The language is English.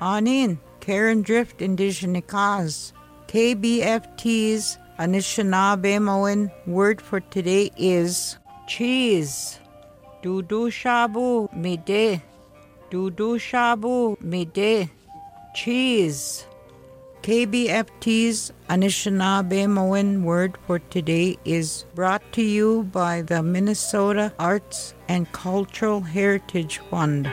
Anin, Karen Drift Indigenikaz. KBFT's Anishinaabe word for today is cheese. doodooshabo-mide. Dudu shabu mide. Cheese. KBFT's Anishinaabe word for today is brought to you by the Minnesota Arts and Cultural Heritage Fund.